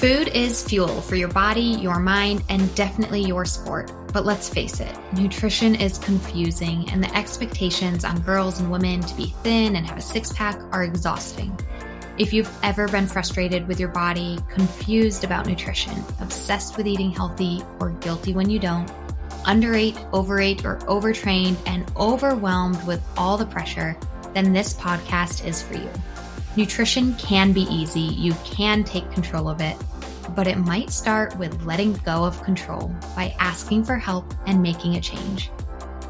Food is fuel for your body, your mind, and definitely your sport. But let's face it, nutrition is confusing, and the expectations on girls and women to be thin and have a six pack are exhausting. If you've ever been frustrated with your body, confused about nutrition, obsessed with eating healthy, or guilty when you don't, underate, overate, or overtrained, and overwhelmed with all the pressure, then this podcast is for you. Nutrition can be easy, you can take control of it but it might start with letting go of control by asking for help and making a change.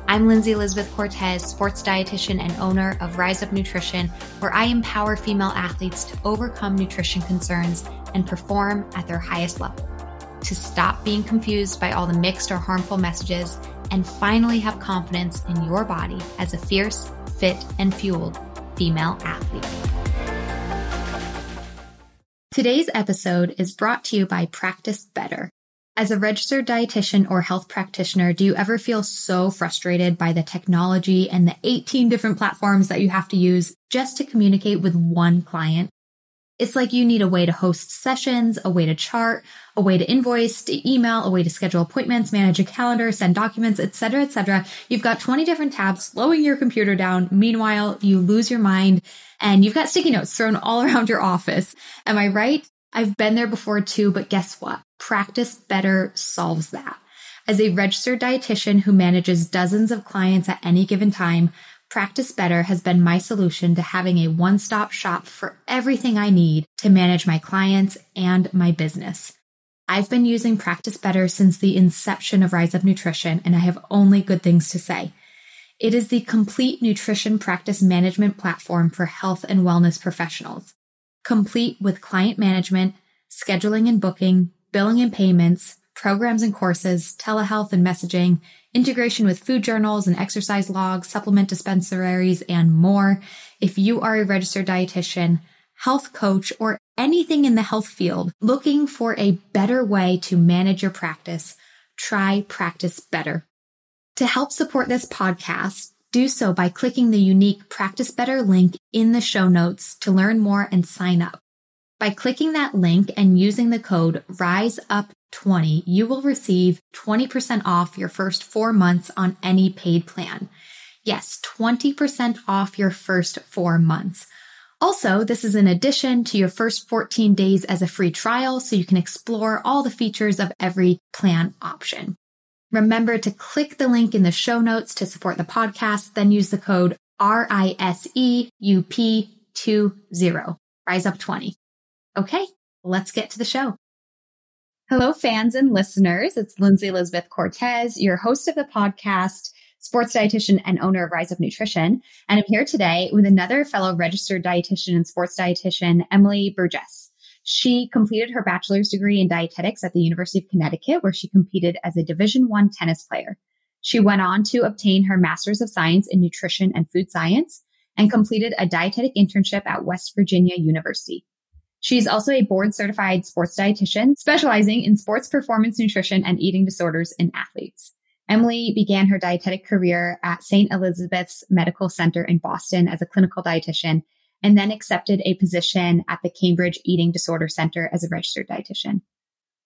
I'm Lindsay Elizabeth Cortez, sports dietitian and owner of Rise Up Nutrition, where I empower female athletes to overcome nutrition concerns and perform at their highest level, to stop being confused by all the mixed or harmful messages, and finally have confidence in your body as a fierce, fit, and fueled female athlete. Today's episode is brought to you by Practice Better. As a registered dietitian or health practitioner, do you ever feel so frustrated by the technology and the 18 different platforms that you have to use just to communicate with one client? It's like you need a way to host sessions, a way to chart, a way to invoice, to email, a way to schedule appointments, manage a calendar, send documents, etc., etc. You've got 20 different tabs slowing your computer down. Meanwhile, you lose your mind and you've got sticky notes thrown all around your office. Am I right? I've been there before too, but guess what? Practice better solves that. As a registered dietitian who manages dozens of clients at any given time, Practice Better has been my solution to having a one stop shop for everything I need to manage my clients and my business. I've been using Practice Better since the inception of Rise Up Nutrition, and I have only good things to say. It is the complete nutrition practice management platform for health and wellness professionals, complete with client management, scheduling and booking, billing and payments, programs and courses, telehealth and messaging, integration with food journals and exercise logs, supplement dispensaries, and more. If you are a registered dietitian, health coach, or anything in the health field looking for a better way to manage your practice, try Practice Better. To help support this podcast, do so by clicking the unique Practice Better link in the show notes to learn more and sign up. By clicking that link and using the code RISEUP 20, you will receive 20% off your first four months on any paid plan. Yes, 20% off your first four months. Also, this is in addition to your first 14 days as a free trial, so you can explore all the features of every plan option. Remember to click the link in the show notes to support the podcast, then use the code RISEUP20, Rise Up 20. Okay, let's get to the show. Hello, fans and listeners. It's Lindsay Elizabeth Cortez, your host of the podcast, sports dietitian and owner of Rise Up Nutrition. And I'm here today with another fellow registered dietitian and sports dietitian, Emilie Burgess. She completed her bachelor's degree in dietetics at the University of Connecticut, where she competed as a Division One tennis player. She went on to obtain her master's of science in nutrition and food science and completed a dietetic internship at West Virginia University. She's also a board certified sports dietitian specializing in sports performance nutrition and eating disorders in athletes. Emilie began her dietetic career at St. Elizabeth's Medical Center in Boston as a clinical dietitian and then accepted a position at the Cambridge Eating Disorder Center as a registered dietitian.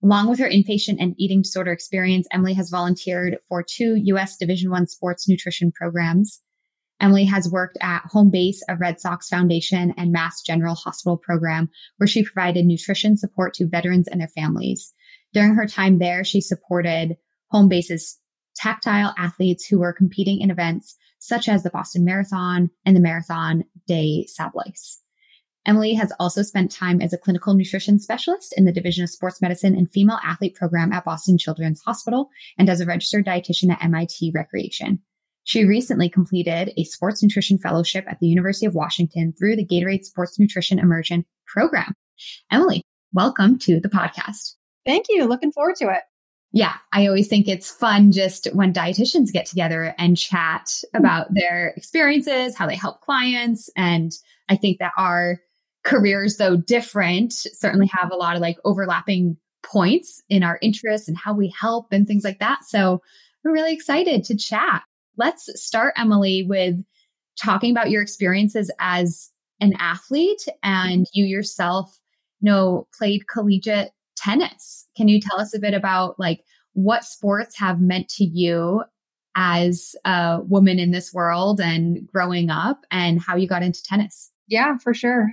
Along with her inpatient and eating disorder experience, Emilie has volunteered for two U.S. Division One sports nutrition programs Emilie has worked at home base of Red Sox Foundation and Mass General Hospital program, where she provided nutrition support to veterans and their families. During her time there, she supported home base's tactical athletes who were competing in events such as the Boston Marathon and the Marathon des Sables. Emilie has also spent time as a clinical nutrition specialist in the Division of Sports Medicine and Female Athlete Program at Boston Children's Hospital and as a registered dietitian at MIT Recreation. She recently completed a sports nutrition fellowship at the University of Washington through the Gatorade Sports Nutrition Immersion program. Emilie, welcome to the podcast. Thank you. Looking forward to it. Yeah, I always think it's fun just when dietitians get together and chat hmm. about their experiences, how they help clients. And I think that our careers, though different, certainly have a lot of like overlapping points in our interests and how we help and things like that. So we're really excited to chat. Let's start, Emilie, with talking about your experiences as an athlete and you yourself, you know, played collegiate tennis. Can you tell us a bit about like what sports have meant to you as a woman in this world and growing up and how you got into tennis? Yeah, for sure.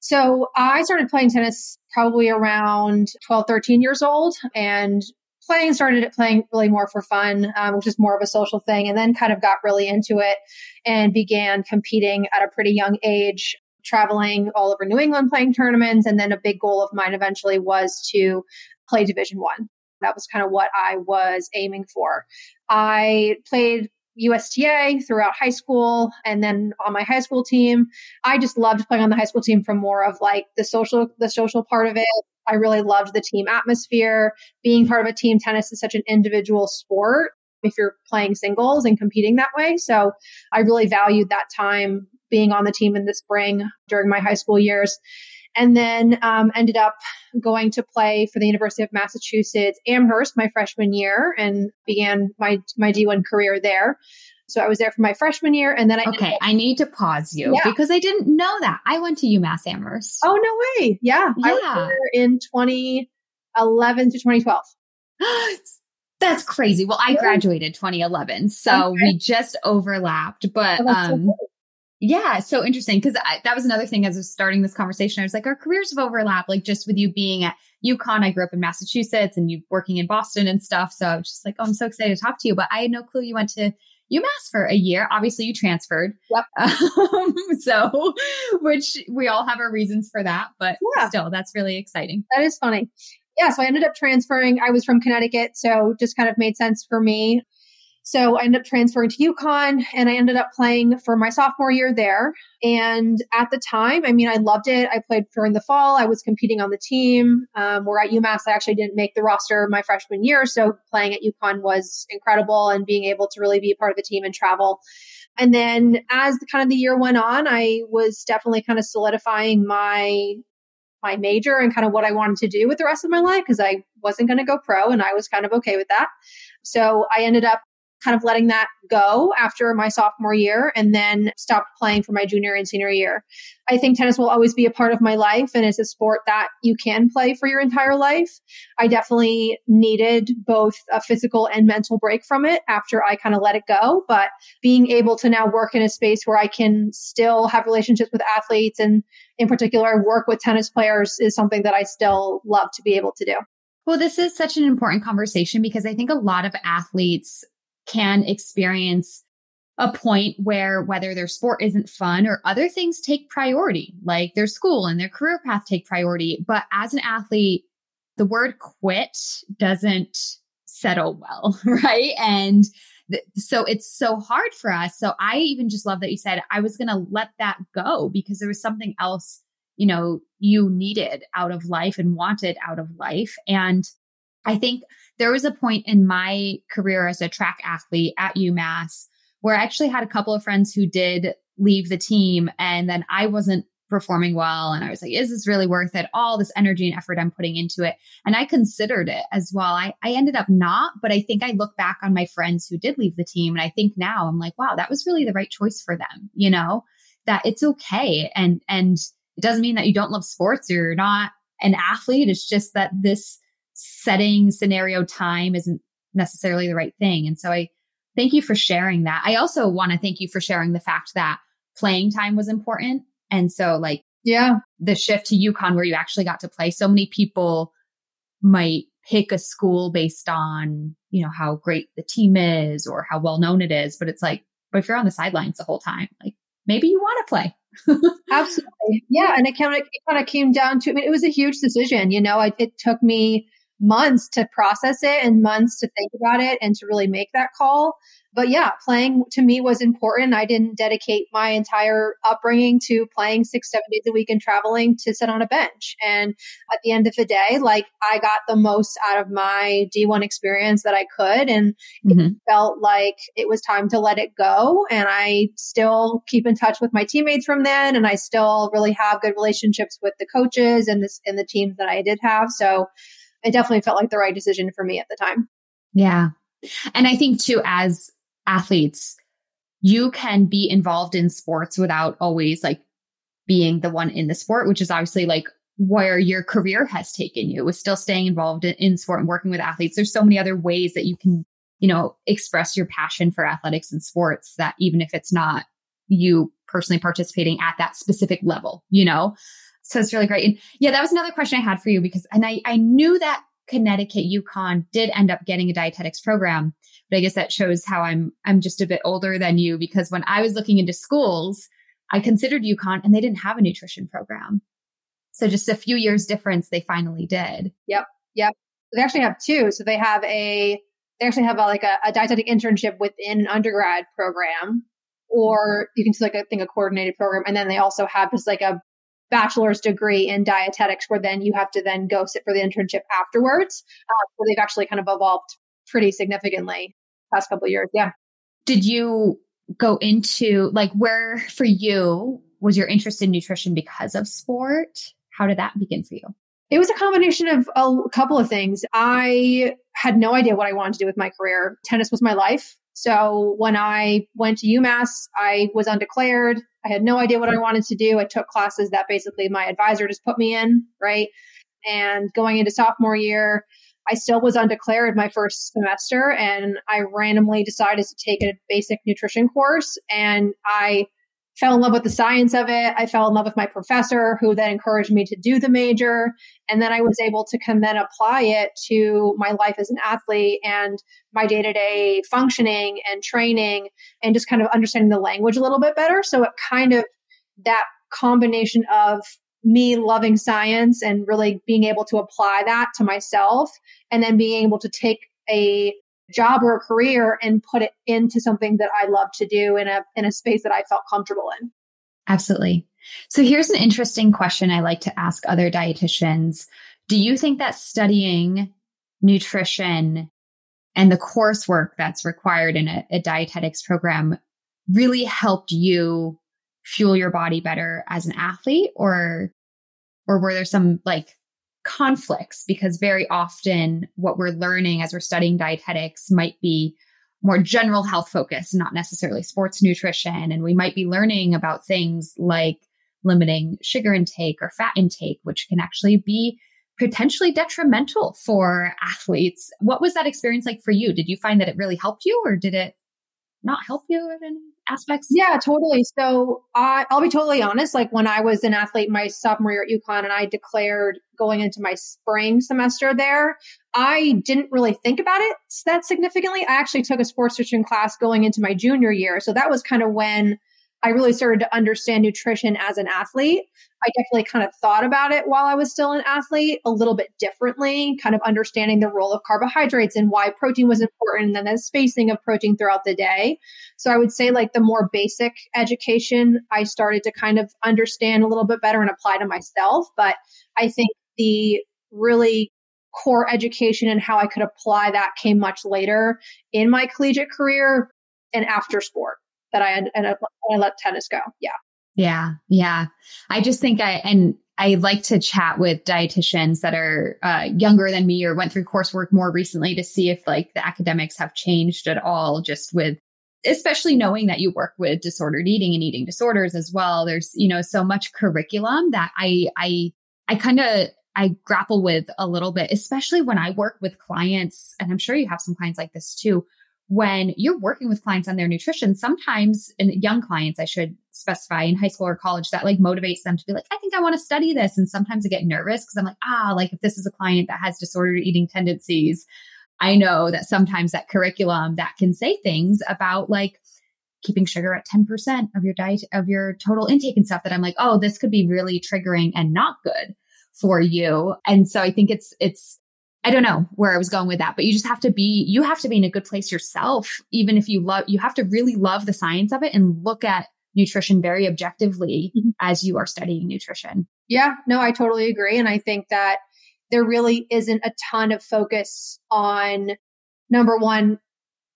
So I started playing tennis probably around 12, 13 years old and playing started playing really more for fun, um, which is more of a social thing, and then kind of got really into it and began competing at a pretty young age, traveling all over New England playing tournaments. And then a big goal of mine eventually was to play Division One. That was kind of what I was aiming for. I played USTA throughout high school and then on my high school team. I just loved playing on the high school team from more of like the social the social part of it. I really loved the team atmosphere. Being part of a team tennis is such an individual sport if you're playing singles and competing that way. So I really valued that time being on the team in the spring during my high school years and then um, ended up going to play for the University of Massachusetts Amherst my freshman year and began my my D1 career there. So I was there for my freshman year, and then I okay. I need to pause you yeah. because I didn't know that I went to UMass Amherst. Oh no way! Yeah, yeah. I was there in 2011 to 2012. That's crazy. Well, I graduated 2011, so okay. we just overlapped. But oh, um, so yeah, so interesting because that was another thing as I was starting this conversation. I was like, our careers have overlapped, like just with you being at UConn. I grew up in Massachusetts and you working in Boston and stuff. So I was just like, oh, I'm so excited to talk to you. But I had no clue you went to UMass for a year. Obviously, you transferred. Yep. Um, so, which we all have our reasons for that, but yeah. still, that's really exciting. That is funny. Yeah. So I ended up transferring. I was from Connecticut. So just kind of made sense for me. So I ended up transferring to UConn and I ended up playing for my sophomore year there. And at the time, I mean, I loved it. I played during the fall. I was competing on the team. Um, where at UMass, I actually didn't make the roster my freshman year. So playing at UConn was incredible and being able to really be a part of the team and travel. And then as the kind of the year went on, I was definitely kind of solidifying my my major and kind of what I wanted to do with the rest of my life because I wasn't going to go pro and I was kind of okay with that. So I ended up kind of letting that go after my sophomore year and then stopped playing for my junior and senior year. I think tennis will always be a part of my life and it's a sport that you can play for your entire life. I definitely needed both a physical and mental break from it after I kind of let it go. But being able to now work in a space where I can still have relationships with athletes and in particular work with tennis players is something that I still love to be able to do. Well, this is such an important conversation because I think a lot of athletes can experience a point where whether their sport isn't fun or other things take priority, like their school and their career path take priority. But as an athlete, the word quit doesn't settle well, right? And so it's so hard for us. So I even just love that you said I was going to let that go because there was something else, you know, you needed out of life and wanted out of life. And I think there was a point in my career as a track athlete at UMass where I actually had a couple of friends who did leave the team and then I wasn't performing well. And I was like, is this really worth it? All this energy and effort I'm putting into it. And I considered it as well. I, I ended up not, but I think I look back on my friends who did leave the team. And I think now I'm like, wow, that was really the right choice for them, you know, that it's okay. And, and it doesn't mean that you don't love sports or you're not an athlete. It's just that this setting scenario time isn't necessarily the right thing. And so I thank you for sharing that. I also want to thank you for sharing the fact that playing time was important. And so like, yeah, the shift to UConn where you actually got to play. So many people might pick a school based on, you know, how great the team is or how well known it is. But it's like, but if you're on the sidelines the whole time, like maybe you want to play. Absolutely. Yeah. And it kind of, it kind of came down to, I mean, it was a huge decision. You know, it, it took me months to process it and months to think about it and to really make that call. But yeah, playing to me was important. I didn't dedicate my entire upbringing to playing six, seven days a week and traveling to sit on a bench. And at the end of the day, like I got the most out of my D1 experience that I could. And mm-hmm. it felt like it was time to let it go. And I still keep in touch with my teammates from then. And I still really have good relationships with the coaches and this and the teams that I did have. So it definitely felt like the right decision for me at the time. Yeah. And I think too, as athletes, you can be involved in sports without always like being the one in the sport, which is obviously like where your career has taken you with still staying involved in, in sport and working with athletes. There's so many other ways that you can, you know, express your passion for athletics and sports that even if it's not you personally participating at that specific level, you know? So it's really great. And yeah, that was another question I had for you because, and I, I knew that Connecticut UConn did end up getting a dietetics program, but I guess that shows how I'm, I'm just a bit older than you because when I was looking into schools, I considered UConn and they didn't have a nutrition program. So just a few years difference, they finally did. Yep. Yep. They actually have two. So they have a, they actually have a, like a, a dietetic internship within an undergrad program, or you can see like a thing, a coordinated program. And then they also have just like a bachelor's degree in dietetics where then you have to then go sit for the internship afterwards. Uh, so they've actually kind of evolved pretty significantly past couple years. Yeah. Did you go into like where for you was your interest in nutrition because of sport? How did that begin for you? It was a combination of a couple of things. I had no idea what I wanted to do with my career. Tennis was my life. So when I went to UMass, I was undeclared. I had no idea what I wanted to do. I took classes that basically my advisor just put me in, right? And going into sophomore year, I still was undeclared my first semester and I randomly decided to take a basic nutrition course and I fell in love with the science of it. I fell in love with my professor who then encouraged me to do the major. And then I was able to come then apply it to my life as an athlete and my day to day functioning and training and just kind of understanding the language a little bit better. So it kind of that combination of me loving science and really being able to apply that to myself and then being able to take a job or a career and put it into something that I love to do in a in a space that I felt comfortable in. Absolutely. So here's an interesting question I like to ask other dietitians. Do you think that studying nutrition and the coursework that's required in a, a dietetics program really helped you fuel your body better as an athlete or or were there some like conflicts because very often what we're learning as we're studying dietetics might be more general health focus, not necessarily sports nutrition. And we might be learning about things like limiting sugar intake or fat intake, which can actually be potentially detrimental for athletes. What was that experience like for you? Did you find that it really helped you or did it not help you in any aspects? Yeah, totally. So I, I'll be totally honest. Like when I was an athlete my sophomore year at UConn and I declared going into my spring semester there, I didn't really think about it that significantly. I actually took a sports nutrition class going into my junior year. So that was kind of when I really started to understand nutrition as an athlete. I definitely kind of thought about it while I was still an athlete a little bit differently, kind of understanding the role of carbohydrates and why protein was important and then the spacing of protein throughout the day. So I would say like the more basic education I started to kind of understand a little bit better and apply to myself. But I think the really core education and how I could apply that came much later in my collegiate career and after sport that I and I let tennis go. Yeah. Yeah. Yeah. I just think I, and I like to chat with dietitians that are uh, younger than me or went through coursework more recently to see if like the academics have changed at all, just with, especially knowing that you work with disordered eating and eating disorders as well. There's, you know, so much curriculum that I, I, I kind of, I grapple with a little bit, especially when I work with clients. And I'm sure you have some clients like this too, when you're working with clients on their nutrition, sometimes and young clients, I should specify in high school or college that like motivates them to be like, I think I want to study this. And sometimes I get nervous because I'm like, ah, like if this is a client that has disordered eating tendencies, I know that sometimes that curriculum that can say things about like keeping sugar at 10% of your diet, of your total intake and stuff that I'm like, oh, this could be really triggering and not good for you. And so I think it's, it's, I don't know where I was going with that, but you just have to be, you have to be in a good place yourself. Even if you love, you have to really love the science of it and look at nutrition very objectively mm-hmm. as you are studying nutrition. Yeah, no, I totally agree. And I think that there really isn't a ton of focus on number one,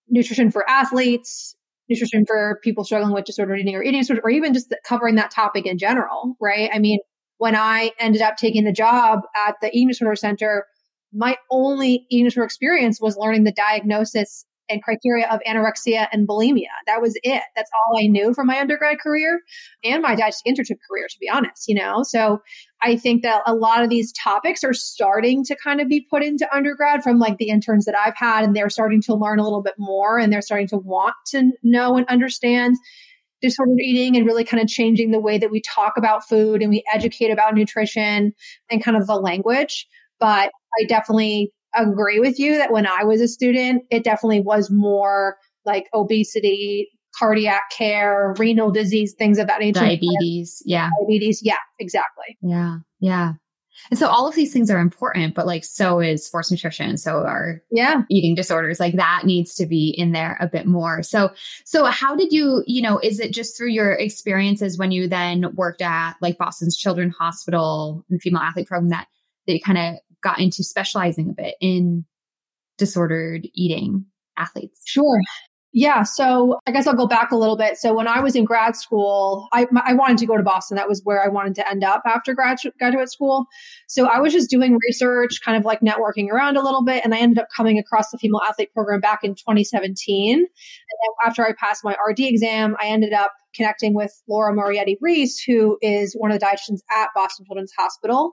nutrition for athletes, nutrition for people struggling with disordered eating or eating disorder, or even just covering that topic in general, right? I mean, when I ended up taking the job at the eating disorder center, my only eating disorder experience was learning the diagnosis and criteria of anorexia and bulimia. That was it. That's all I knew from my undergrad career and my dietetic internship career, to be honest, you know? So I think that a lot of these topics are starting to kind of be put into undergrad from like the interns that I've had, and they're starting to learn a little bit more and they're starting to want to know and understand disordered eating and really kind of changing the way that we talk about food and we educate about nutrition and kind of the language. But I definitely agree with you that when I was a student, it definitely was more like obesity, cardiac care, renal disease, things of that nature. Diabetes. Yeah. Diabetes. Yeah, exactly. Yeah. Yeah. And so all of these things are important, but like so is sports nutrition. So are yeah eating disorders. Like that needs to be in there a bit more. So so how did you, you know, is it just through your experiences when you then worked at like Boston's Children's Hospital and female athlete program that that you kind of got into specializing a bit in disordered eating athletes? Sure. Yeah. So I guess I'll go back a little bit. So when I was in grad school, I, I wanted to go to Boston. That was where I wanted to end up after grad, graduate school. So I was just doing research, kind of like networking around a little bit. And I ended up coming across the female athlete program back in 2017. And after I passed my RD exam, I ended up connecting with Laura Moretti Reese, who is one of the dietitians at Boston Children's Hospital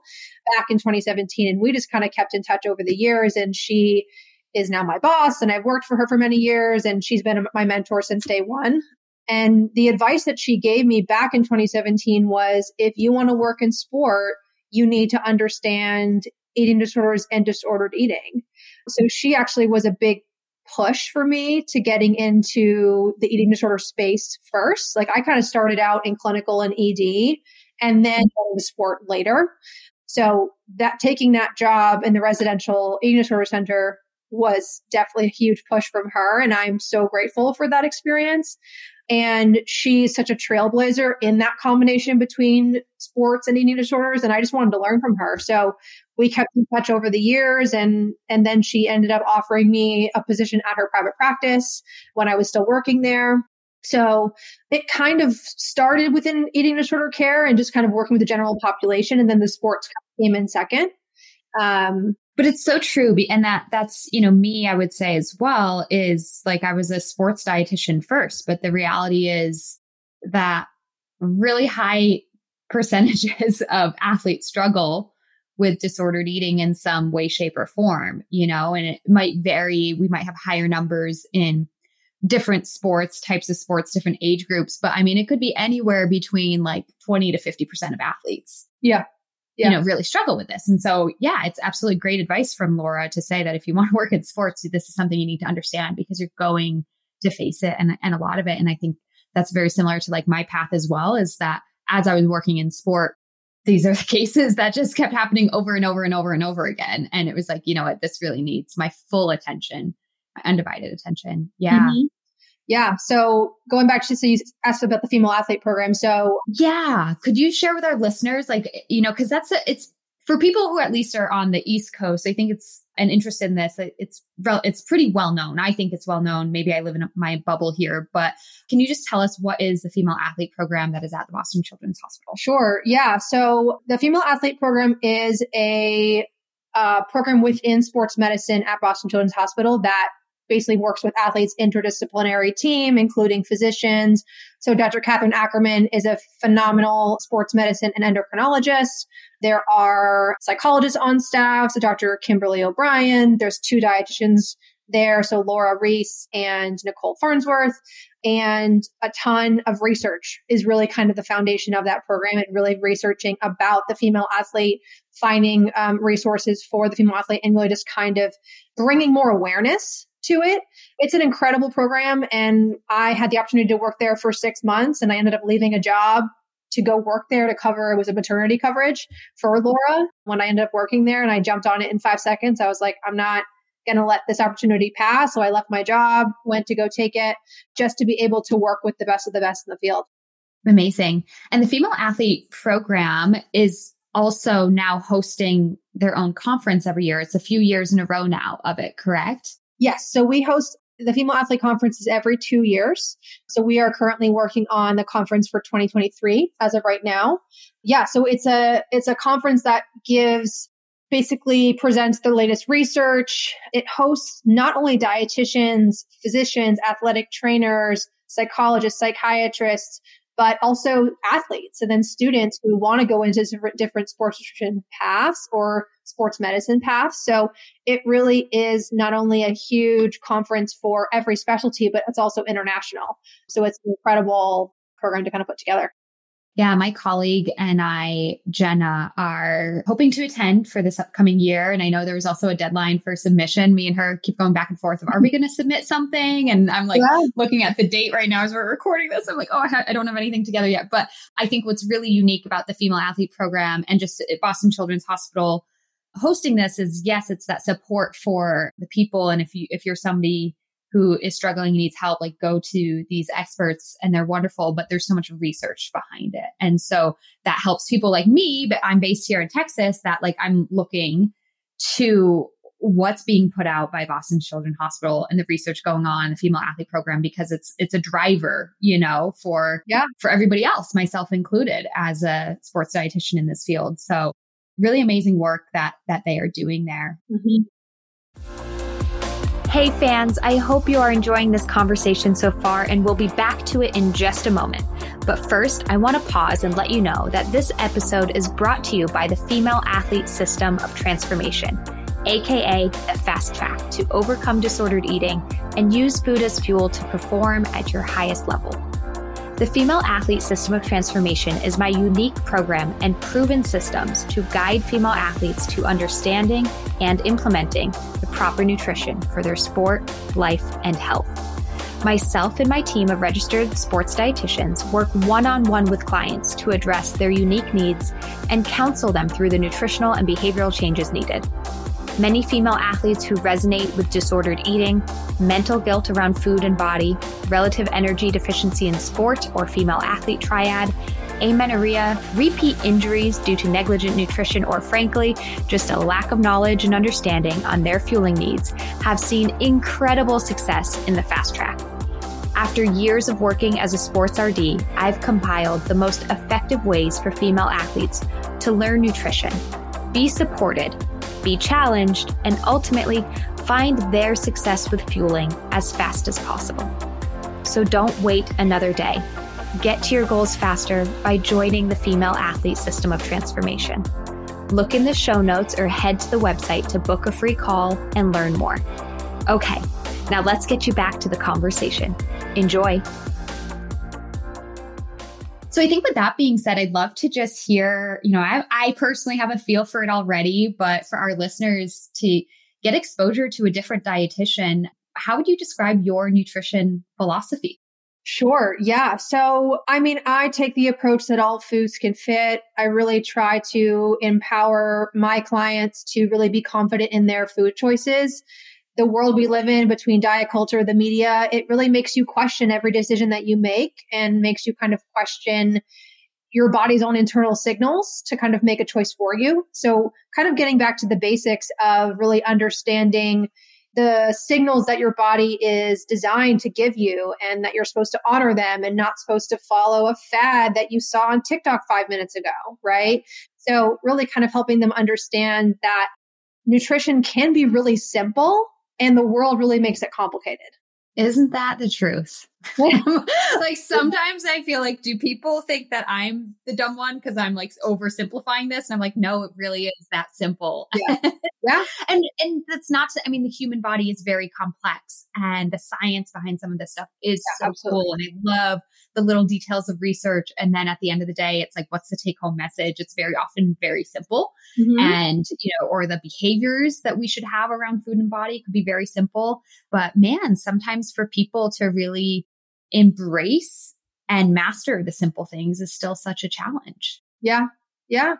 back in 2017. And we just kind of kept in touch over the years. And she is now my boss and I've worked for her for many years and she's been my mentor since day one. And the advice that she gave me back in 2017 was if you want to work in sport, you need to understand eating disorders and disordered eating. So she actually was a big push for me to getting into the eating disorder space first. Like I kind of started out in clinical and ED and then going to sport later. So that taking that job in the residential eating disorder center was definitely a huge push from her. And I'm so grateful for that experience. And she's such a trailblazer in that combination between sports and eating disorders. And I just wanted to learn from her. So we kept in touch over the years and and then she ended up offering me a position at her private practice when I was still working there. So it kind of started within eating disorder care and just kind of working with the general population. And then the sports came in second. Um, but it's so true. And that that's, you know, me, I would say as well is like I was a sports dietitian first, but the reality is that really high percentages of athletes struggle with disordered eating in some way, shape, or form, you know, and it might vary. We might have higher numbers in different sports, types of sports, different age groups, but I mean, it could be anywhere between like 20 to 50% of athletes. Yeah yeah. you know, really struggle with this. And so, yeah, it's absolutely great advice from Laura to say that if you want to work in sports, this is something you need to understand because you're going to face it and, and a lot of it. And I think that's very similar to like my path as well is that as I was working in sport, these are the cases that just kept happening over and over and over and over again. And it was like, you know what, this really needs my full attention, my undivided attention. Yeah. Mm-hmm. Yeah. So going back to, so you asked about the female athlete program. So yeah, could you share with our listeners, like, you know, cause that's, a, it's for people who at least are on the East coast. I think it's an interest in this. It's, it's pretty well known. I think it's well known. Maybe I live in my bubble here, but can you just tell us what is the female athlete program that is at the Boston Children's Hospital? Sure. Yeah. So the female athlete program is a uh, program within sports medicine at Boston Children's Hospital that basically works with athletes interdisciplinary team, including physicians. So Dr. Kathryn Ackerman is a phenomenal sports medicine and endocrinologist. There are psychologists on staff. So Dr. Kimberly O'Brien. There's two dietitians there. So Laura Reese and Nicole Farnsworth. And a ton of research is really kind of the foundation of that program and really researching about the female athlete, finding um, resources for the female athlete and really just kind of bringing more awareness to it. It's an incredible program. And I had the opportunity to work there for six months and I ended up leaving a job to go work there to cover it was a maternity coverage for Laura when I ended up working there and I jumped on it in five seconds. I was like, I'm not going to let this opportunity pass. So I left my job, went to go take it just to be able to work with the best of the best in the field. Amazing. And the female athlete program is also now hosting their own conference every year. It's a few years in a row now of it, correct? Yes. So we host the female athlete conferences every two years. So we are currently working on the conference for 2023 as of right now. Yeah. So it's a, it's a conference that gives basically presents the latest research. It hosts not only dietitians, physicians, athletic trainers, psychologists, psychiatrists, but also athletes and then students who want to go into different, sports nutrition paths or sports medicine paths. So it really is not only a huge conference for every specialty, but it's also international. So it's an incredible program to kind of put together. Yeah, my colleague and I, Jenna, are hoping to attend for this upcoming year. And I know there's also a deadline for submission. Me and her keep going back and forth of, are we going to submit something? And I'm like yeah. looking at the date right now as we're recording this. I'm like, oh, I, ha- I don't have anything together yet. But I think what's really unique about the female athlete program and just Boston Children's Hospital hosting this is yes, it's that support for the people. And if you, if you're somebody who is struggling and needs help, like go to these experts and they're wonderful, but there's so much research behind it. And so that helps people like me, but I'm based here in Texas that like I'm looking to what's being put out by Boston Children's Hospital and the research going on the female athlete program because it's it's a driver, you know, for yeah, for everybody else, myself included as a sports dietitian in this field. So really amazing work that that they are doing there. Mm-hmm. Hey fans, I hope you are enjoying this conversation so far and we'll be back to it in just a moment. But first, I want to pause and let you know that this episode is brought to you by the Female Athlete System of Transformation, aka the Fast Track to overcome disordered eating and use food as fuel to perform at your highest level. The Female Athlete System of Transformation is my unique program and proven systems to guide female athletes to understanding and implementing the proper nutrition for their sport, life, and health. Myself and my team of registered sports dietitians work one on one with clients to address their unique needs and counsel them through the nutritional and behavioral changes needed. Many female athletes who resonate with disordered eating, mental guilt around food and body, relative energy deficiency in sport or female athlete triad, amenorrhea, repeat injuries due to negligent nutrition, or frankly, just a lack of knowledge and understanding on their fueling needs, have seen incredible success in the fast track. After years of working as a sports RD, I've compiled the most effective ways for female athletes to learn nutrition, be supported, be challenged, and ultimately find their success with fueling as fast as possible. So don't wait another day. Get to your goals faster by joining the Female Athlete System of Transformation. Look in the show notes or head to the website to book a free call and learn more. Okay, now let's get you back to the conversation. Enjoy. So I think with that being said, I'd love to just hear, you know, I, I personally have a feel for it already, but for our listeners to get exposure to a different dietitian, how would you describe your nutrition philosophy? Sure. Yeah. So, I mean, I take the approach that all foods can fit. I really try to empower my clients to really be confident in their food choices the world we live in between diet culture, the media, it really makes you question every decision that you make and makes you kind of question your body's own internal signals to kind of make a choice for you. So kind of getting back to the basics of really understanding the signals that your body is designed to give you and that you're supposed to honor them and not supposed to follow a fad that you saw on TikTok five minutes ago, right? So really kind of helping them understand that nutrition can be really simple and the world really makes it complicated. Isn't that the truth? like sometimes I feel like, do people think that I'm the dumb one because I'm like oversimplifying this? And I'm like, no, it really is that simple. Yeah. yeah. and and that's not to, I mean, the human body is very complex and the science behind some of this stuff is yeah, so absolutely. cool. And I love the little details of research. And then at the end of the day, it's like, what's the take home message? It's very often very simple. Mm-hmm. And, you know, or the behaviors that we should have around food and body could be very simple. But man, sometimes for people to really embrace and master the simple things is still such a challenge. Yeah. Yeah.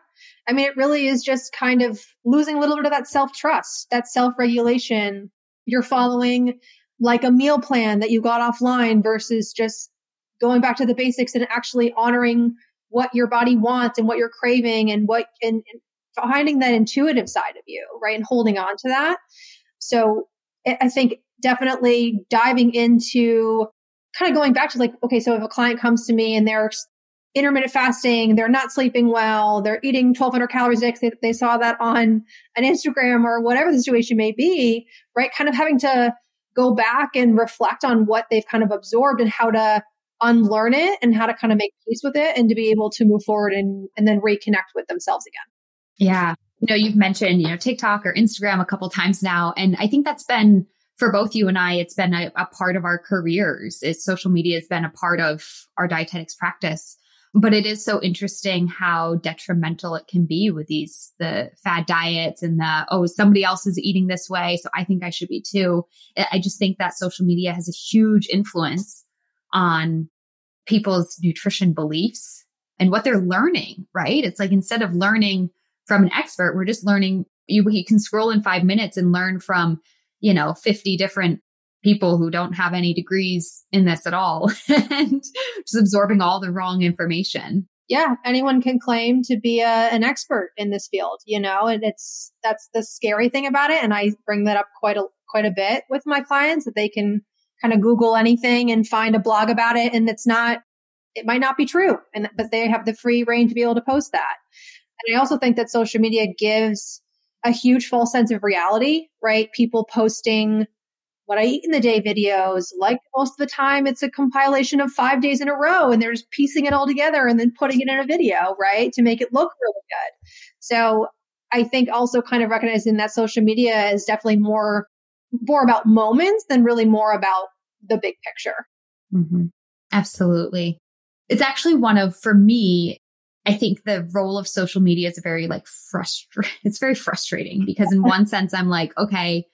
I mean, it really is just kind of losing a little bit of that self trust, that self regulation. You're following like a meal plan that you got offline versus just going back to the basics and actually honoring what your body wants and what you're craving and what and, and finding that intuitive side of you, right? And holding on to that. So I think definitely diving into kind of going back to like, okay, so if a client comes to me and they're intermittent fasting, they're not sleeping well, they're eating 1200 calories a day they, they saw that on an Instagram or whatever the situation may be, right? Kind of having to go back and reflect on what they've kind of absorbed and how to unlearn it and how to kind of make peace with it and to be able to move forward and, and then reconnect with themselves again. Yeah. You know, you've mentioned, you know, TikTok or Instagram a couple times now. And I think that's been for both you and I, it's been a, a part of our careers. Is social media has been a part of our dietetics practice but it is so interesting how detrimental it can be with these the fad diets and the oh somebody else is eating this way so i think i should be too. I just think that social media has a huge influence on people's nutrition beliefs and what they're learning right? It's like instead of learning from an expert we're just learning you, you can scroll in five minutes and learn from you know 50 different people who don't have any degrees in this at all and just absorbing all the wrong information. Yeah, anyone can claim to be a, an expert in this field, you know, and it's that's the scary thing about it. And I bring that up quite a quite a bit with my clients that they can kind of Google anything and find a blog about it, and it's not it might not be true, and but they have the free reign to be able to post that. And I also think that social media gives a huge false sense of reality, right? People posting what I eat in the day videos. Like most of the time, it's a compilation of five days in a row and they're just piecing it all together and then putting it in a video, right? To make it look really good. So I think also kind of recognizing that social media is definitely more, more about moments than really more about the big picture. Mm-hmm. Absolutely. It's actually one of, for me, I think the role of social media is very like frustrating. It's very frustrating because in one sense, I'm like, okay,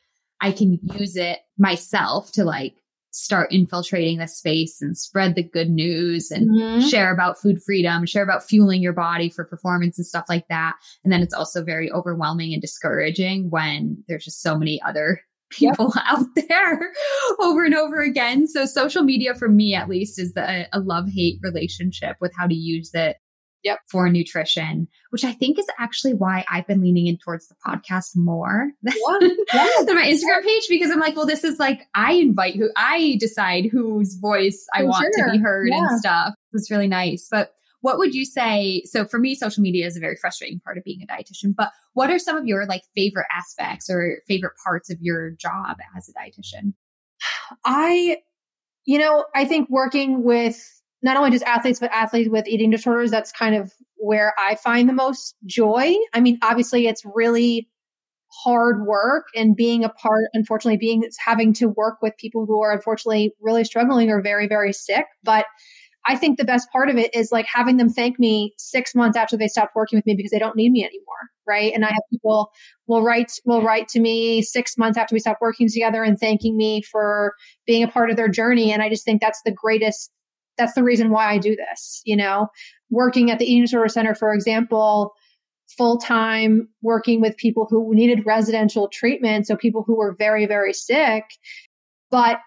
I can use it myself to like start infiltrating the space and spread the good news and mm-hmm. share about food freedom, share about fueling your body for performance and stuff like that. And then it's also very overwhelming and discouraging when there's just so many other people yep. out there over and over again. So social media for me at least is the, a love hate relationship with how to use it yep. for nutrition, which I think is actually why I've been leaning in towards the podcast more than, yeah. than my Instagram page because I'm like, well, this is like, I invite who I decide whose voice I for want sure. to be heard yeah. and stuff. It's really nice. But what would you say? So for me, social media is a very frustrating part of being a dietitian, but what are some of your like favorite aspects or favorite parts of your job as a dietitian? I, you know, I think working with not only just athletes, but athletes with eating disorders. That's kind of where I find the most joy. I mean, obviously it's really hard work and being a part, unfortunately, being having to work with people who are unfortunately really struggling or very, very sick. But I think the best part of it is like having them thank me six months after they stopped working with me because they don't need me anymore. Right. And I have people will write, will write to me six months after we stopped working together and thanking me for being a part of their journey. And I just think that's the greatest that's the reason why I do this. You know, working at the eating disorder center, for example, full time working with people who needed residential treatment. So people who were very, very sick, but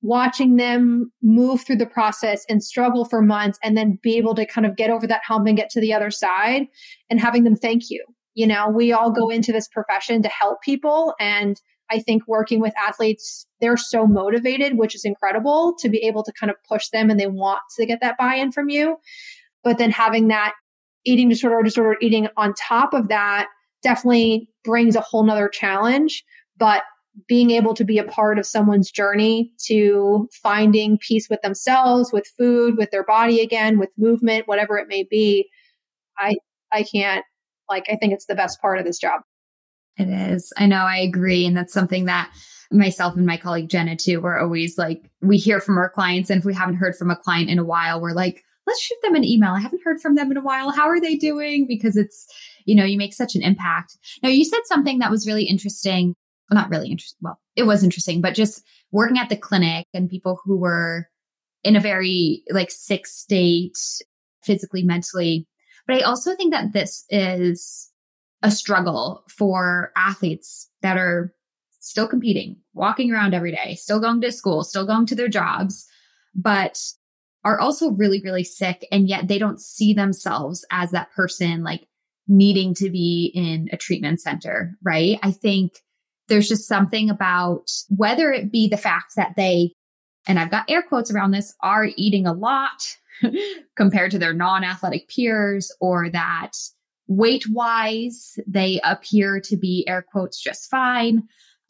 watching them move through the process and struggle for months and then be able to kind of get over that hump and get to the other side and having them thank you. You know, we all go into this profession to help people and I think working with athletes, they're so motivated, which is incredible to be able to kind of push them and they want to get that buy in from you. But then having that eating disorder or disorder eating on top of that definitely brings a whole nother challenge. But being able to be a part of someone's journey to finding peace with themselves, with food, with their body again, with movement, whatever it may be, I I can't like I think it's the best part of this job. It is. I know. I agree. And that's something that myself and my colleague Jenna too, we're always like, we hear from our clients. And if we haven't heard from a client in a while, we're like, let's shoot them an email. I haven't heard from them in a while. How are they doing? Because it's, you know, you make such an impact. Now, you said something that was really interesting. Well, not really interesting. Well, it was interesting, but just working at the clinic and people who were in a very like sick state, physically, mentally. But I also think that this is a struggle for athletes that are still competing, walking around every day, still going to school, still going to their jobs, but are also really, really sick. And yet they don't see themselves as that person like needing to be in a treatment center, right? I think there's just something about whether it be the fact that they, and I've got air quotes around this, are eating a lot compared to their non athletic peers, or that weight wise, they appear to be air quotes just fine.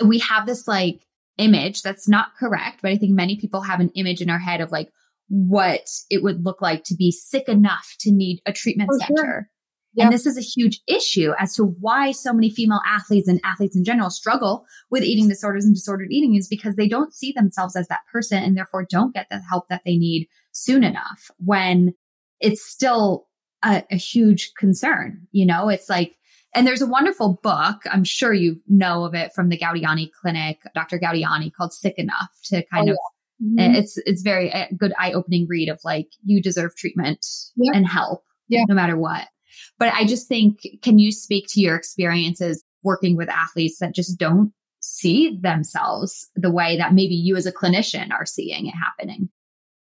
We have this like image that's not correct, but I think many people have an image in our head of like what it would look like to be sick enough to need a treatment oh, For center. Sure. Yep. And this is a huge issue as to why so many female athletes and athletes in general struggle with eating disorders and disordered eating is because they don't see themselves as that person and therefore don't get the help that they need soon enough when it's still a, a huge concern. You know, it's like, and there's a wonderful book, I'm sure you know of it from the Gaudiani Clinic, Dr. Gaudiani called Sick Enough to kind oh, of yeah. Mm-hmm. It's it's very a good eye opening read of like you deserve treatment yeah. and help, yeah. no matter what. But I just think, can you speak to your experiences working with athletes that just don't see themselves the way that maybe you as a clinician are seeing it happening?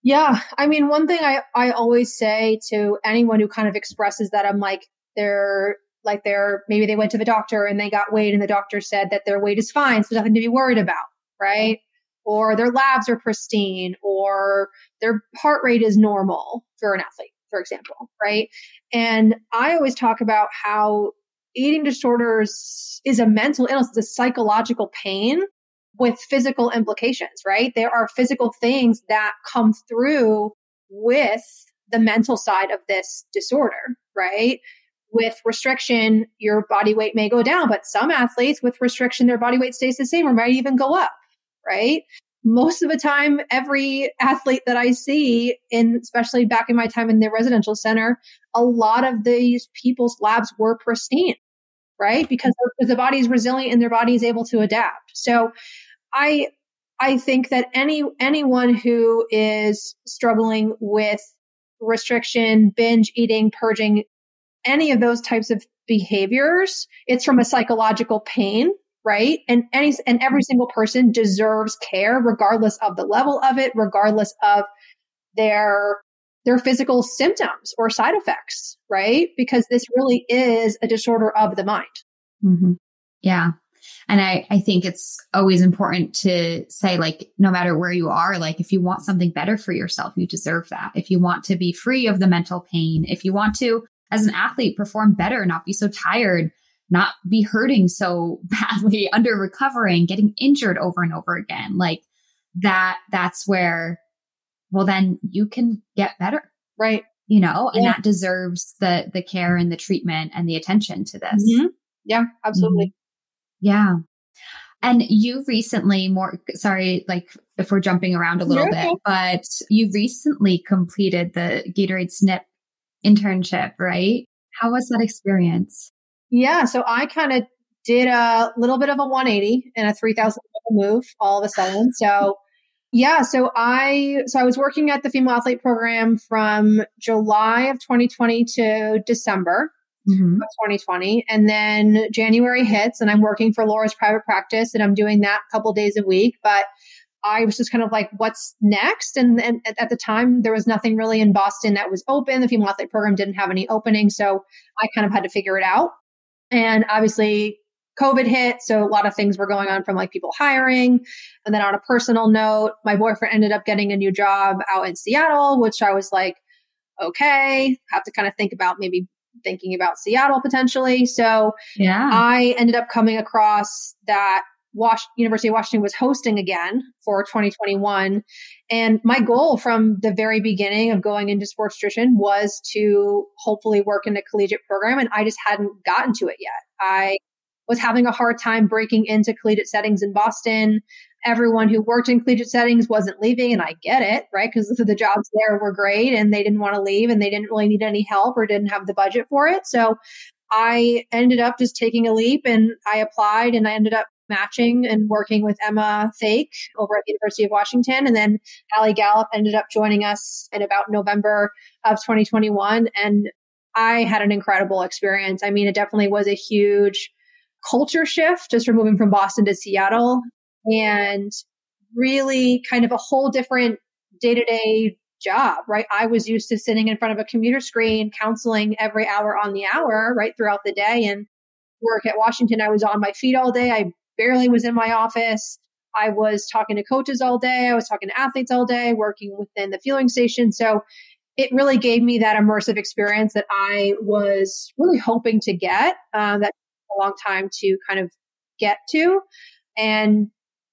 Yeah. I mean, one thing I, I always say to anyone who kind of expresses that I'm like, they're like they're maybe they went to the doctor and they got weighed and the doctor said that their weight is fine. So nothing to be worried about. Right. Or their labs are pristine or their heart rate is normal for an athlete for example, right? And I always talk about how eating disorders is a mental illness, it's a psychological pain with physical implications, right? There are physical things that come through with the mental side of this disorder, right? With restriction, your body weight may go down, but some athletes with restriction, their body weight stays the same or might even go up, right? most of the time, every athlete that I see, in especially back in my time in the residential center, a lot of these people's labs were pristine, right? Because the body is resilient and their body is able to adapt. So, I I think that any anyone who is struggling with restriction, binge eating, purging, any of those types of behaviors, it's from a psychological pain right? And any and every single person deserves care regardless of the level of it, regardless of their their physical symptoms or side effects, right? Because this really is a disorder of the mind. Mm-hmm. Yeah. And I, I think it's always important to say, like, no matter where you are, like, if you want something better for yourself, you deserve that. If you want to be free of the mental pain, if you want to, as an athlete, perform better, not be so tired, not be hurting so badly, under recovering, getting injured over and over again. Like that, that's where, well, then you can get better. Right. You know, yeah. and that deserves the, the care and the treatment and the attention to this. Mm-hmm. Yeah, absolutely. Mm-hmm. Yeah. And you recently more, sorry, like if we're jumping around a little bit, but you recently completed the Gatorade SNP internship, right? How was that experience? Yeah. So I kind of did a little bit of a 180 and a 3000 move all of a sudden. So yeah, so I so I was working at the female athlete program from July of 2020 to December mm-hmm. of 2020, and then January hits, and I'm working for Laura's private practice, and I'm doing that a couple days a week. But I was just kind of like, what's next? And, and at the time, there was nothing really in Boston that was open. The female athlete program didn't have any opening, so I kind of had to figure it out. And obviously, COVID hit. So a lot of things were going on from like people hiring. And then on a personal note, my boyfriend ended up getting a new job out in Seattle, which I was like, okay, have to kind of think about maybe thinking about Seattle potentially. So yeah, I ended up coming across that Was- University of Washington was hosting again for 2021. And my goal from the very beginning of going into sports nutrition was to hopefully work in a collegiate program. And I just hadn't gotten to it yet. I was having a hard time breaking into collegiate settings in Boston. Everyone who worked in collegiate settings wasn't leaving, and I get it, right? Because the jobs there were great and they didn't want to leave and they didn't really need any help or didn't have the budget for it. So I ended up just taking a leap and I applied and I ended up matching and working with Emma Fake over at the University of Washington. And then Allie Gallup ended up joining us in about November of 2021. And I had an incredible experience. I mean, it definitely was a huge culture shift just from moving from Boston to Seattle and really kind of a whole different day to day job, right? I was used to sitting in front of a computer screen, counseling every hour on the hour, right throughout the day. And work at Washington, I was on my feet all day. I barely was in my office. I was talking to coaches all day. I was talking to athletes all day, working within the fueling station. So it really gave me that immersive experience that I was really hoping to get. Um, that long time to kind of get to, and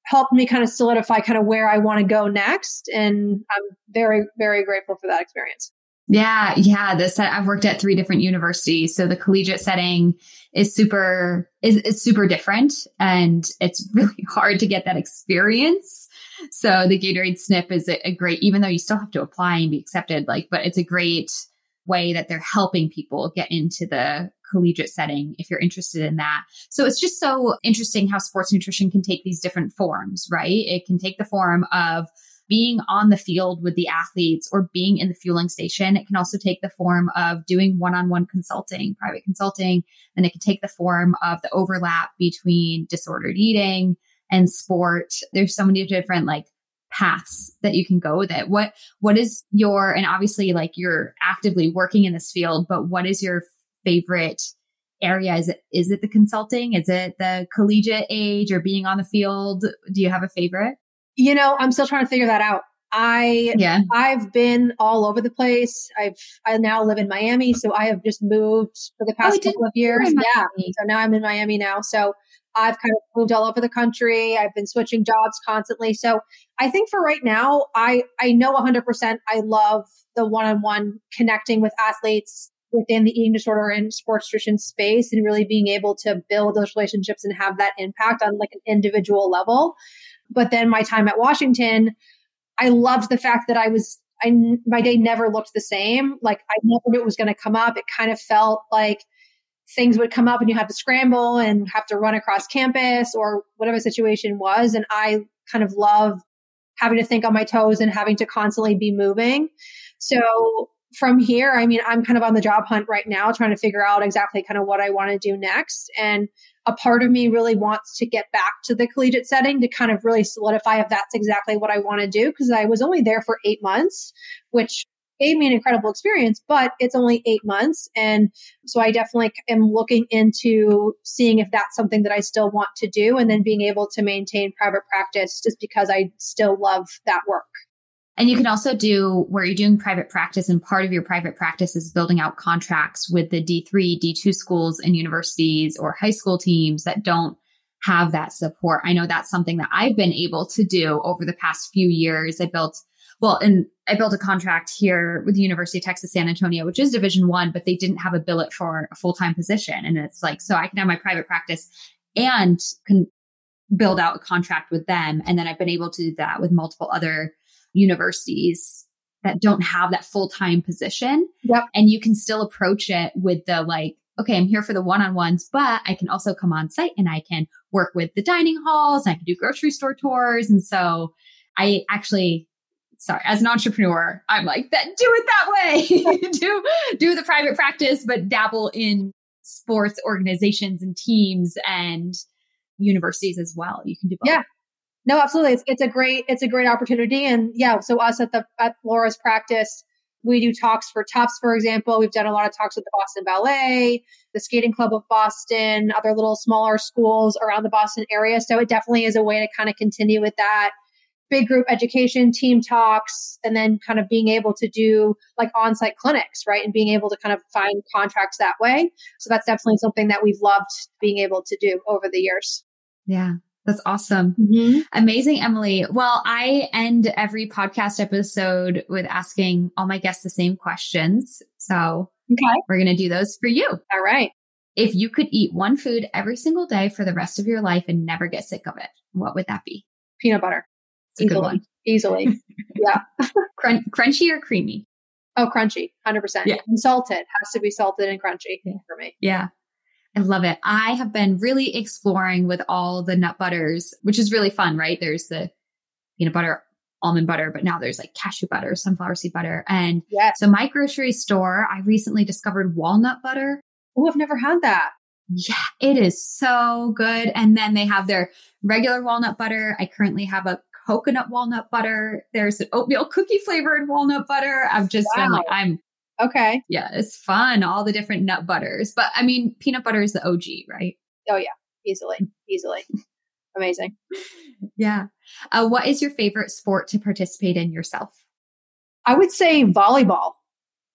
helped me kind of solidify kind of where I want to go next. And I'm very, very grateful for that experience. Yeah, yeah. This I've worked at three different universities, so the collegiate setting is super is, is super different, and it's really hard to get that experience. So the Gatorade Snip is a, a great, even though you still have to apply and be accepted, like, but it's a great way that they're helping people get into the collegiate setting if you're interested in that. So it's just so interesting how sports nutrition can take these different forms, right? It can take the form of being on the field with the athletes or being in the fueling station. It can also take the form of doing one on one consulting, private consulting. And it can take the form of the overlap between disordered eating and sport. There's so many different like paths that you can go with it. What, what is your, and obviously like you're actively working in this field, but what is your favorite area? Is it, is it the consulting? Is it the collegiate age or being on the field? Do you have a favorite? You know, I'm still trying to figure that out. I yeah. I've been all over the place. I've I now live in Miami, so I have just moved for the oh, past oh, couple of years. Yeah. So now I'm in Miami now. So I've kind of moved all over the country. I've been switching jobs constantly. So I think for right now, I I know 100% I love the one-on-one connecting with athletes within the eating disorder and sports nutrition space and really being able to build those relationships and have that impact on like an individual level. But then my time at Washington, I loved the fact that I was, I, my day never looked the same. Like I knew it was going to come up. It kind of felt like things would come up and you have to scramble and have to run across campus or whatever situation was. And I kind of love having to think on my toes and having to constantly be moving. So from here, I mean, I'm kind of on the job hunt right now, trying to figure out exactly kind of what I want to do next. And a part of me really wants to get back to the collegiate setting to kind of really solidify if that's exactly what I want to do. Cause I was only there for eight months, which gave me an incredible experience, but it's only eight months. And so I definitely am looking into seeing if that's something that I still want to do and then being able to maintain private practice just because I still love that work. And you can also do where you're doing private practice and part of your private practice is building out contracts with the D3, D2 schools and universities or high school teams that don't have that support. I know that's something that I've been able to do over the past few years. I built, well, and I built a contract here with the University of Texas San Antonio, which is division one, but they didn't have a billet for a full-time position. And it's like, so I can have my private practice and can build out a contract with them. And then I've been able to do that with multiple other universities that don't have that full time position. Yep. And you can still approach it with the like, okay, I'm here for the one on ones, but I can also come on site and I can work with the dining halls and I can do grocery store tours. And so I actually, sorry, as an entrepreneur, I'm like that, do it that way. do, do the private practice, but dabble in sports organizations and teams and universities as well. You can do both. Yeah. No, absolutely. It's, it's a great, it's a great opportunity. And yeah, so us at the, at Laura's practice, we do talks for Tufts, for example. We've done a lot of talks with the Boston Ballet, the Skating Club of Boston, other little smaller schools around the Boston area. So it definitely is a way to kind of continue with that big group education, team talks, and then kind of being able to do like on site clinics, right? And being able to kind of find contracts that way. So that's definitely something that we've loved being able to do over the years. Yeah. That's awesome. Mm-hmm. Amazing, Emilie. Well, I end every podcast episode with asking all my guests the same questions. So okay. we're going to do those for you. All right. If you could eat one food every single day for the rest of your life and never get sick of it, what would that be? Peanut butter. Easily. Easily. yeah. Crun- crunchy or creamy? Oh, crunchy. 100%. Yeah. And salted. Has to be salted and crunchy yeah. for me. Yeah. I love it. I have been really exploring with all the nut butters, which is really fun, right? There's the peanut butter, almond butter, but now there's like cashew butter, sunflower seed butter. And yes. so my grocery store, I recently discovered walnut butter. Oh, I've never had that. Yeah, it is so good. And then they have their regular walnut butter. I currently have a coconut walnut butter. There's an oatmeal cookie flavored walnut butter. I've just wow. been like, I'm Okay. Yeah, it's fun. All the different nut butters. But I mean, peanut butter is the OG, right? Oh, yeah. Easily. Easily. Amazing. Yeah. Uh, what is your favorite sport to participate in yourself? I would say volleyball.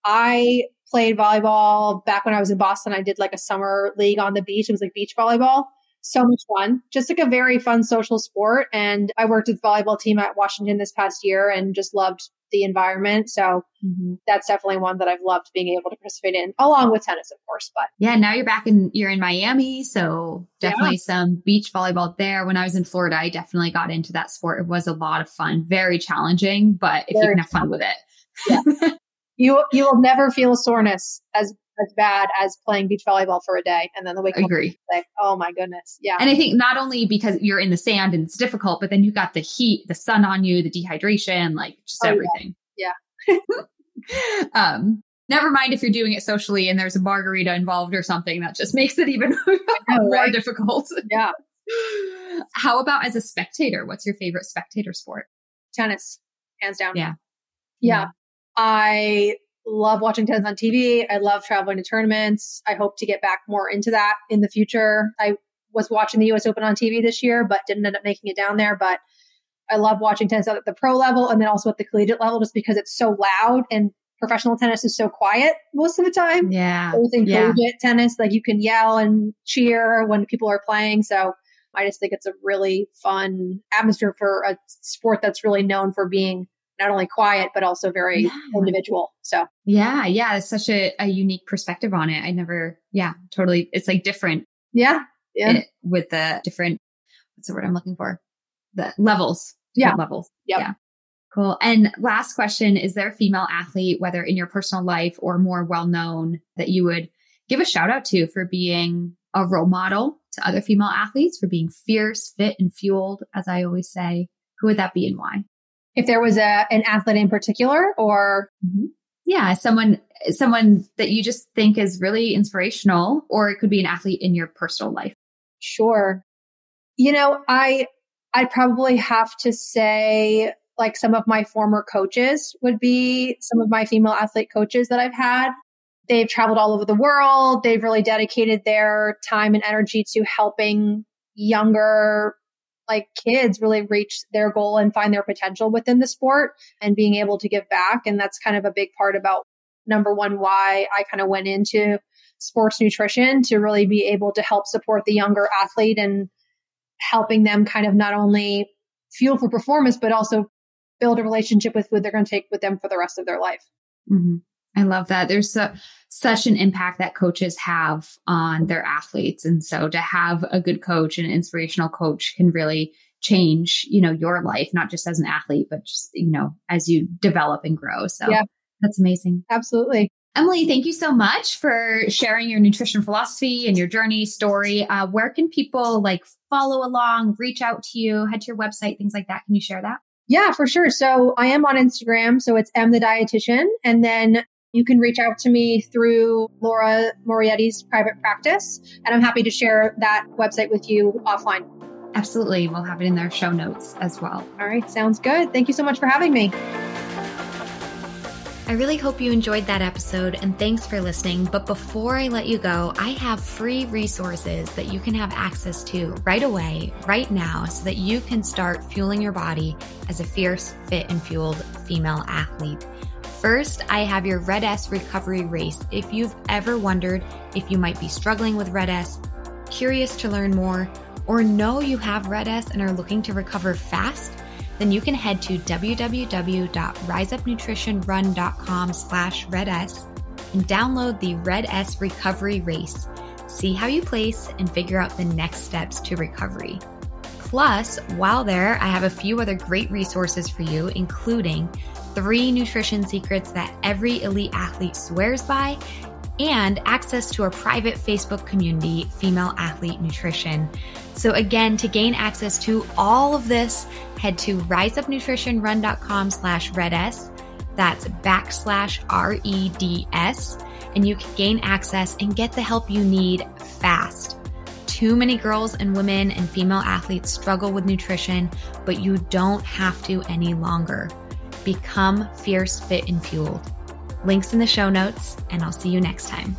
I played volleyball back when I was in Boston. I did like a summer league on the beach. It was like beach volleyball. So much fun. Just like a very fun social sport. And I worked with the volleyball team at Washington this past year and just loved the environment. So mm-hmm. that's definitely one that I've loved being able to participate in, along with tennis, of course. But yeah, now you're back in you're in Miami, so definitely yeah. some beach volleyball there. When I was in Florida, I definitely got into that sport. It was a lot of fun, very challenging, but if very you can have fun with it, yeah. you you will never feel soreness as as bad as playing beach volleyball for a day and then the week agree. like oh my goodness yeah. And i think not only because you're in the sand and it's difficult but then you got the heat the sun on you the dehydration like just oh, everything. Yeah, yeah. um never mind if you're doing it socially and there's a margarita involved or something that just makes it even know, more right? difficult. Yeah. How about as a spectator? What's your favorite spectator sport? Tennis hands down. Yeah. Yeah. I love watching tennis on TV. I love traveling to tournaments. I hope to get back more into that in the future. I was watching the US Open on TV this year, but didn't end up making it down there. But I love watching tennis at the pro level and then also at the collegiate level just because it's so loud and professional tennis is so quiet most of the time. Yeah. I think yeah. collegiate tennis, like you can yell and cheer when people are playing. So I just think it's a really fun atmosphere for a sport that's really known for being not only quiet but also very yeah. individual. So yeah yeah it's such a, a unique perspective on it. I never yeah totally it's like different. Yeah yeah. It, with the different what's the word i'm looking for? The levels yeah. levels. Yep. yeah. Cool. And last question is there a female athlete whether in your personal life or more well known that you would give a shout out to for being a role model to other female athletes for being fierce fit and fueled as i always say? Who would that be and why if there was a an athlete in particular or mm-hmm. yeah someone someone that you just think is really inspirational or it could be an athlete in your personal life. Sure. You know i i'd probably have to say like some of my former coaches would be some of my female athlete coaches that i've had. They've traveled all over the world. They've really dedicated their time and energy to helping younger like kids really reach their goal and find their potential within the sport and being able to give back. And that's kind of a big part about number one, why I kind of went into sports nutrition to really be able to help support the younger athlete and helping them kind of not only fuel for performance, but also build a relationship with who they're going to take with them for the rest of their life. Mm-hmm. I love that. There's so, such an impact that coaches have on their athletes. And so to have a good coach, an inspirational coach can really change, you know, your life, not just as an athlete, but just, you know, as you develop and grow. So yeah. that's amazing. Absolutely. Emilie, thank you so much for sharing your nutrition philosophy and your journey story. Uh, where can people like follow along, reach out to you, head to your website, things like that? Can you share that? Yeah, for sure. So I am on Instagram. So it's M the dietitian. And then you can reach out to me through Laura Moretti's private practice, and I'm happy to share that website with you offline. Absolutely. We'll have it in their show notes as well. All right. Sounds good. Thank you so much for having me. I really hope you enjoyed that episode and thanks for listening. But before I let you go, I have free resources that you can have access to right away, right now, so that you can start fueling your body as a fierce, fit, and fueled female athlete. First, I have your Red S recovery race. If you've ever wondered if you might be struggling with Red S, curious to learn more, or know you have Red S and are looking to recover fast, then you can head to www.riseupnutritionrun.com slash reds and download the Red S recovery race. See how you place and figure out the next steps to recovery. Plus, while there, I have a few other great resources for you, including three nutrition secrets that every elite athlete swears by, and access to our private Facebook community, Female Athlete Nutrition. So again, to gain access to all of this, head to riseupnutritionrun.com slash reds. That's backslash R-E-D-S. And you can gain access and get the help you need fast. Too many girls and women and female athletes struggle with nutrition, but you don't have to any longer. Become fierce, fit, and fueled. Links in the show notes, and I'll see you next time.